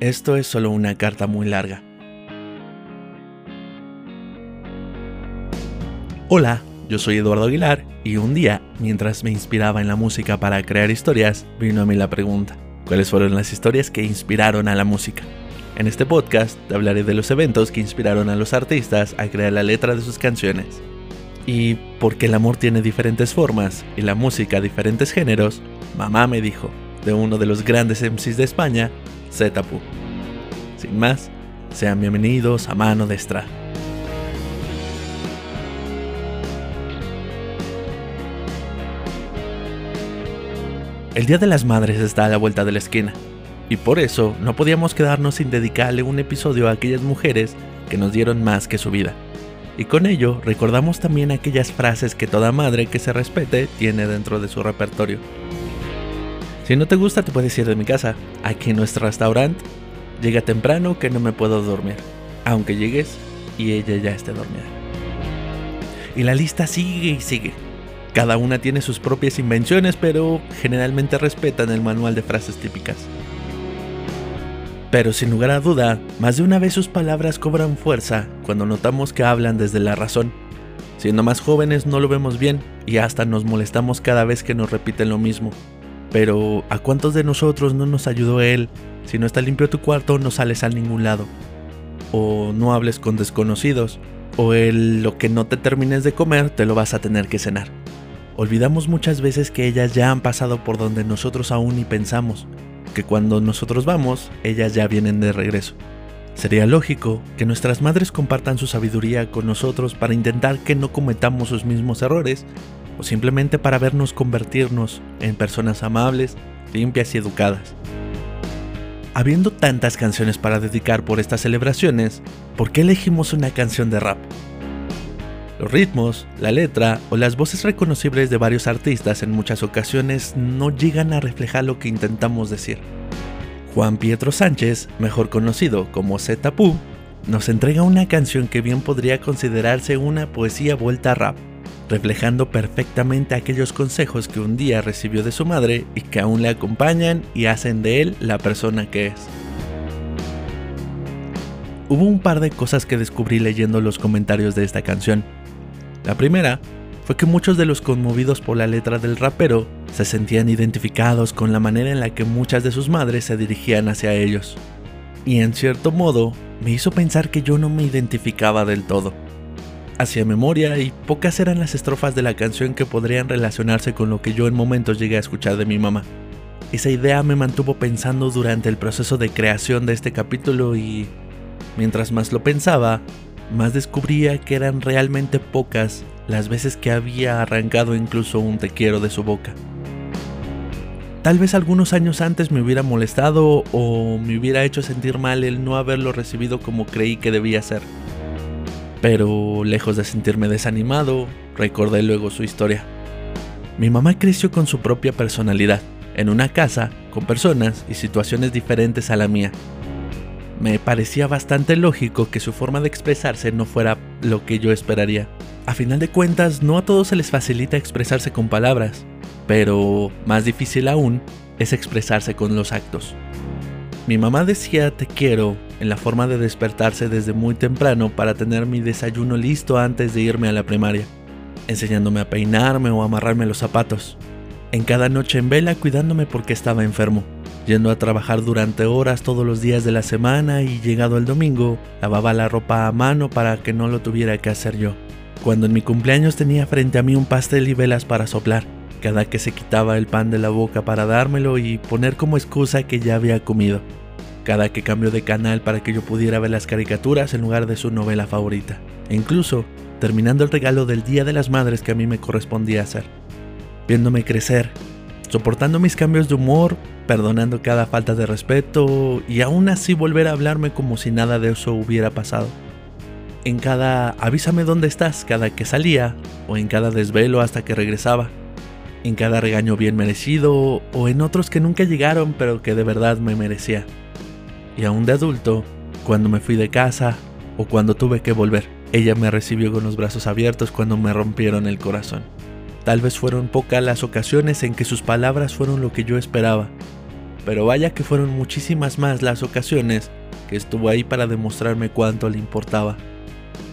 Esto es solo una carta muy larga. Hola, yo soy Eduardo Aguilar y un día, mientras me inspiraba en la música para crear historias, vino a mí la pregunta, ¿cuáles fueron las historias que inspiraron a la música? En este podcast te hablaré de los eventos que inspiraron a los artistas a crear la letra de sus canciones. Y porque el amor tiene diferentes formas y la música diferentes géneros, mamá me dijo, de uno de los grandes MCs de España, Zetapu. Sin más, sean bienvenidos a Mano de Extra. El Día de las Madres está a la vuelta de la esquina, y por eso no podíamos quedarnos sin dedicarle un episodio a aquellas mujeres que nos dieron más que su vida. Y con ello recordamos también aquellas frases que toda madre que se respete tiene dentro de su repertorio. Si no te gusta te puedes ir de mi casa, aquí en nuestro restaurante. Llega temprano que no me puedo dormir, aunque llegues y ella ya esté dormida. Y la lista sigue y sigue. Cada una tiene sus propias invenciones, pero generalmente respetan el manual de frases típicas. Pero sin lugar a duda, más de una vez sus palabras cobran fuerza cuando notamos que hablan desde la razón. Siendo más jóvenes no lo vemos bien y hasta nos molestamos cada vez que nos repiten lo mismo. Pero ¿a cuántos de nosotros no nos ayudó él? Si no está limpio tu cuarto no sales a ningún lado. O no hables con desconocidos. O el lo que no te termines de comer te lo vas a tener que cenar. Olvidamos muchas veces que ellas ya han pasado por donde nosotros aún ni pensamos que cuando nosotros vamos, ellas ya vienen de regreso. Sería lógico que nuestras madres compartan su sabiduría con nosotros para intentar que no cometamos sus mismos errores o simplemente para vernos convertirnos en personas amables, limpias y educadas. Habiendo tantas canciones para dedicar por estas celebraciones, ¿por qué elegimos una canción de rap? Los ritmos, la letra o las voces reconocibles de varios artistas en muchas ocasiones no llegan a reflejar lo que intentamos decir. Juan Pietro Sánchez, mejor conocido como Zetapu, nos entrega una canción que bien podría considerarse una poesía vuelta a rap, reflejando perfectamente aquellos consejos que un día recibió de su madre y que aún le acompañan y hacen de él la persona que es. Hubo un par de cosas que descubrí leyendo los comentarios de esta canción. La primera fue que muchos de los conmovidos por la letra del rapero se sentían identificados con la manera en la que muchas de sus madres se dirigían hacia ellos. Y en cierto modo me hizo pensar que yo no me identificaba del todo. Hacía memoria y pocas eran las estrofas de la canción que podrían relacionarse con lo que yo en momentos llegué a escuchar de mi mamá. Esa idea me mantuvo pensando durante el proceso de creación de este capítulo y mientras más lo pensaba, más descubría que eran realmente pocas las veces que había arrancado incluso un te quiero de su boca. Tal vez algunos años antes me hubiera molestado o me hubiera hecho sentir mal el no haberlo recibido como creí que debía ser. Pero lejos de sentirme desanimado, recordé luego su historia. Mi mamá creció con su propia personalidad, en una casa, con personas y situaciones diferentes a la mía, me parecía bastante lógico que su forma de expresarse no fuera lo que yo esperaría. A final de cuentas, no a todos se les facilita expresarse con palabras, pero más difícil aún es expresarse con los actos. Mi mamá decía te quiero en la forma de despertarse desde muy temprano para tener mi desayuno listo antes de irme a la primaria, enseñándome a peinarme o amarrarme los zapatos, en cada noche en vela cuidándome porque estaba enfermo yendo a trabajar durante horas todos los días de la semana y llegado el domingo, lavaba la ropa a mano para que no lo tuviera que hacer yo. Cuando en mi cumpleaños tenía frente a mí un pastel y velas para soplar, cada que se quitaba el pan de la boca para dármelo y poner como excusa que ya había comido, cada que cambió de canal para que yo pudiera ver las caricaturas en lugar de su novela favorita, e incluso terminando el regalo del Día de las Madres que a mí me correspondía hacer, viéndome crecer, soportando mis cambios de humor, perdonando cada falta de respeto y aún así volver a hablarme como si nada de eso hubiera pasado. En cada avísame dónde estás cada que salía o en cada desvelo hasta que regresaba. En cada regaño bien merecido o en otros que nunca llegaron pero que de verdad me merecía. Y aún de adulto, cuando me fui de casa o cuando tuve que volver, ella me recibió con los brazos abiertos cuando me rompieron el corazón. Tal vez fueron pocas las ocasiones en que sus palabras fueron lo que yo esperaba, pero vaya que fueron muchísimas más las ocasiones que estuvo ahí para demostrarme cuánto le importaba.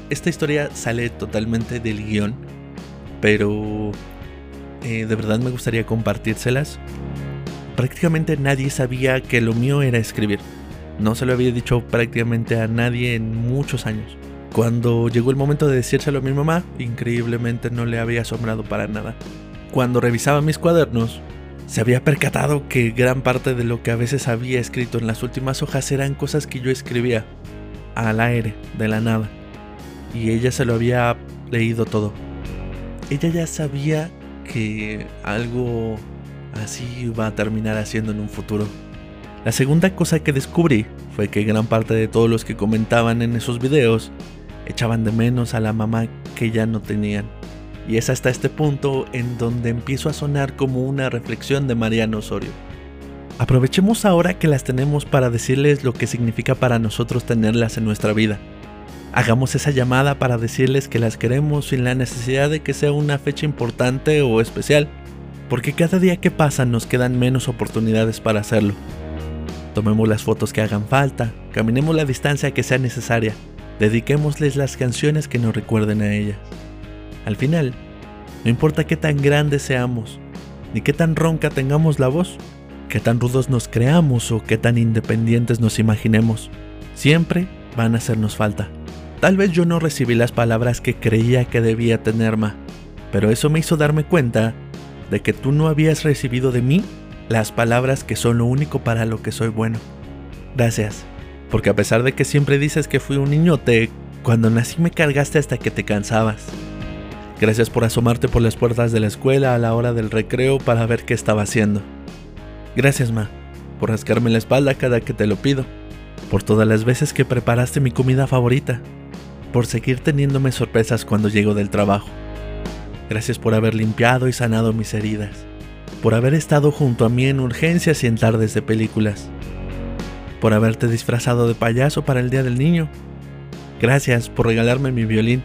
Esta historia sale totalmente del guion, pero eh, de verdad me gustaría compartírselas. Prácticamente nadie sabía que lo mío era escribir. No se lo había dicho prácticamente a nadie en muchos años. Cuando llegó el momento de decírselo a mi mamá, increíblemente no le había asombrado para nada. Cuando revisaba mis cuadernos, se había percatado que gran parte de lo que a veces había escrito en las últimas hojas eran cosas que yo escribía al aire, de la nada. Y ella se lo había leído todo. Ella ya sabía que algo así iba a terminar haciendo en un futuro. La segunda cosa que descubrí fue que gran parte de todos los que comentaban en esos videos echaban de menos a la mamá que ya no tenían. Y es hasta este punto en donde empiezo a sonar como una reflexión de Mariano Osorio. Aprovechemos ahora que las tenemos para decirles lo que significa para nosotros tenerlas en nuestra vida. Hagamos esa llamada para decirles que las queremos sin la necesidad de que sea una fecha importante o especial, porque cada día que pasa nos quedan menos oportunidades para hacerlo. Tomemos las fotos que hagan falta, caminemos la distancia que sea necesaria, dediquémosles las canciones que nos recuerden a ellas. Al final, no importa qué tan grandes seamos, ni qué tan ronca tengamos la voz, qué tan rudos nos creamos o qué tan independientes nos imaginemos, siempre van a hacernos falta. Tal vez yo no recibí las palabras que creía que debía tener, Ma, pero eso me hizo darme cuenta de que tú no habías recibido de mí las palabras que son lo único para lo que soy bueno. Gracias, porque a pesar de que siempre dices que fui un niñote, cuando nací me cargaste hasta que te cansabas. Gracias por asomarte por las puertas de la escuela a la hora del recreo para ver qué estaba haciendo. Gracias, Ma, por rascarme la espalda cada que te lo pido, por todas las veces que preparaste mi comida favorita, por seguir teniéndome sorpresas cuando llego del trabajo. Gracias por haber limpiado y sanado mis heridas, por haber estado junto a mí en urgencias y en tardes de películas, por haberte disfrazado de payaso para el Día del Niño. Gracias por regalarme mi violín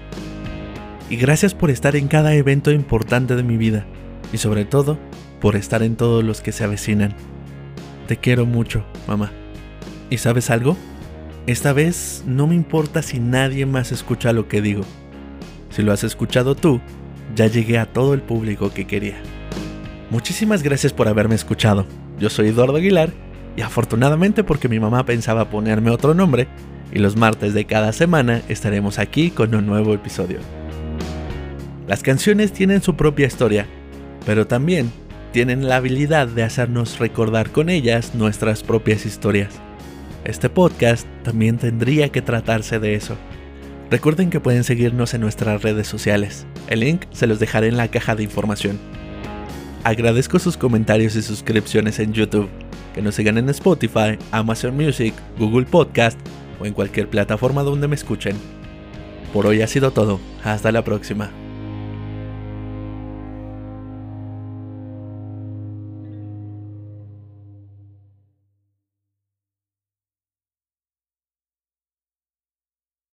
y gracias por estar en cada evento importante de mi vida y sobre todo por estar en todos los que se avecinan. Te quiero mucho, mamá. ¿Y sabes algo? Esta vez no me importa si nadie más escucha lo que digo. Si lo has escuchado tú, ya llegué a todo el público que quería. Muchísimas gracias por haberme escuchado. Yo soy Eduardo Aguilar y afortunadamente porque mi mamá pensaba ponerme otro nombre, y los martes de cada semana estaremos aquí con un nuevo episodio. Las canciones tienen su propia historia, pero también tienen la habilidad de hacernos recordar con ellas nuestras propias historias. Este podcast también tendría que tratarse de eso. Recuerden que pueden seguirnos en nuestras redes sociales. El link se los dejaré en la caja de información. Agradezco sus comentarios y suscripciones en YouTube. Que nos sigan en Spotify, Amazon Music, Google Podcast o en cualquier plataforma donde me escuchen. Por hoy ha sido todo. Hasta la próxima.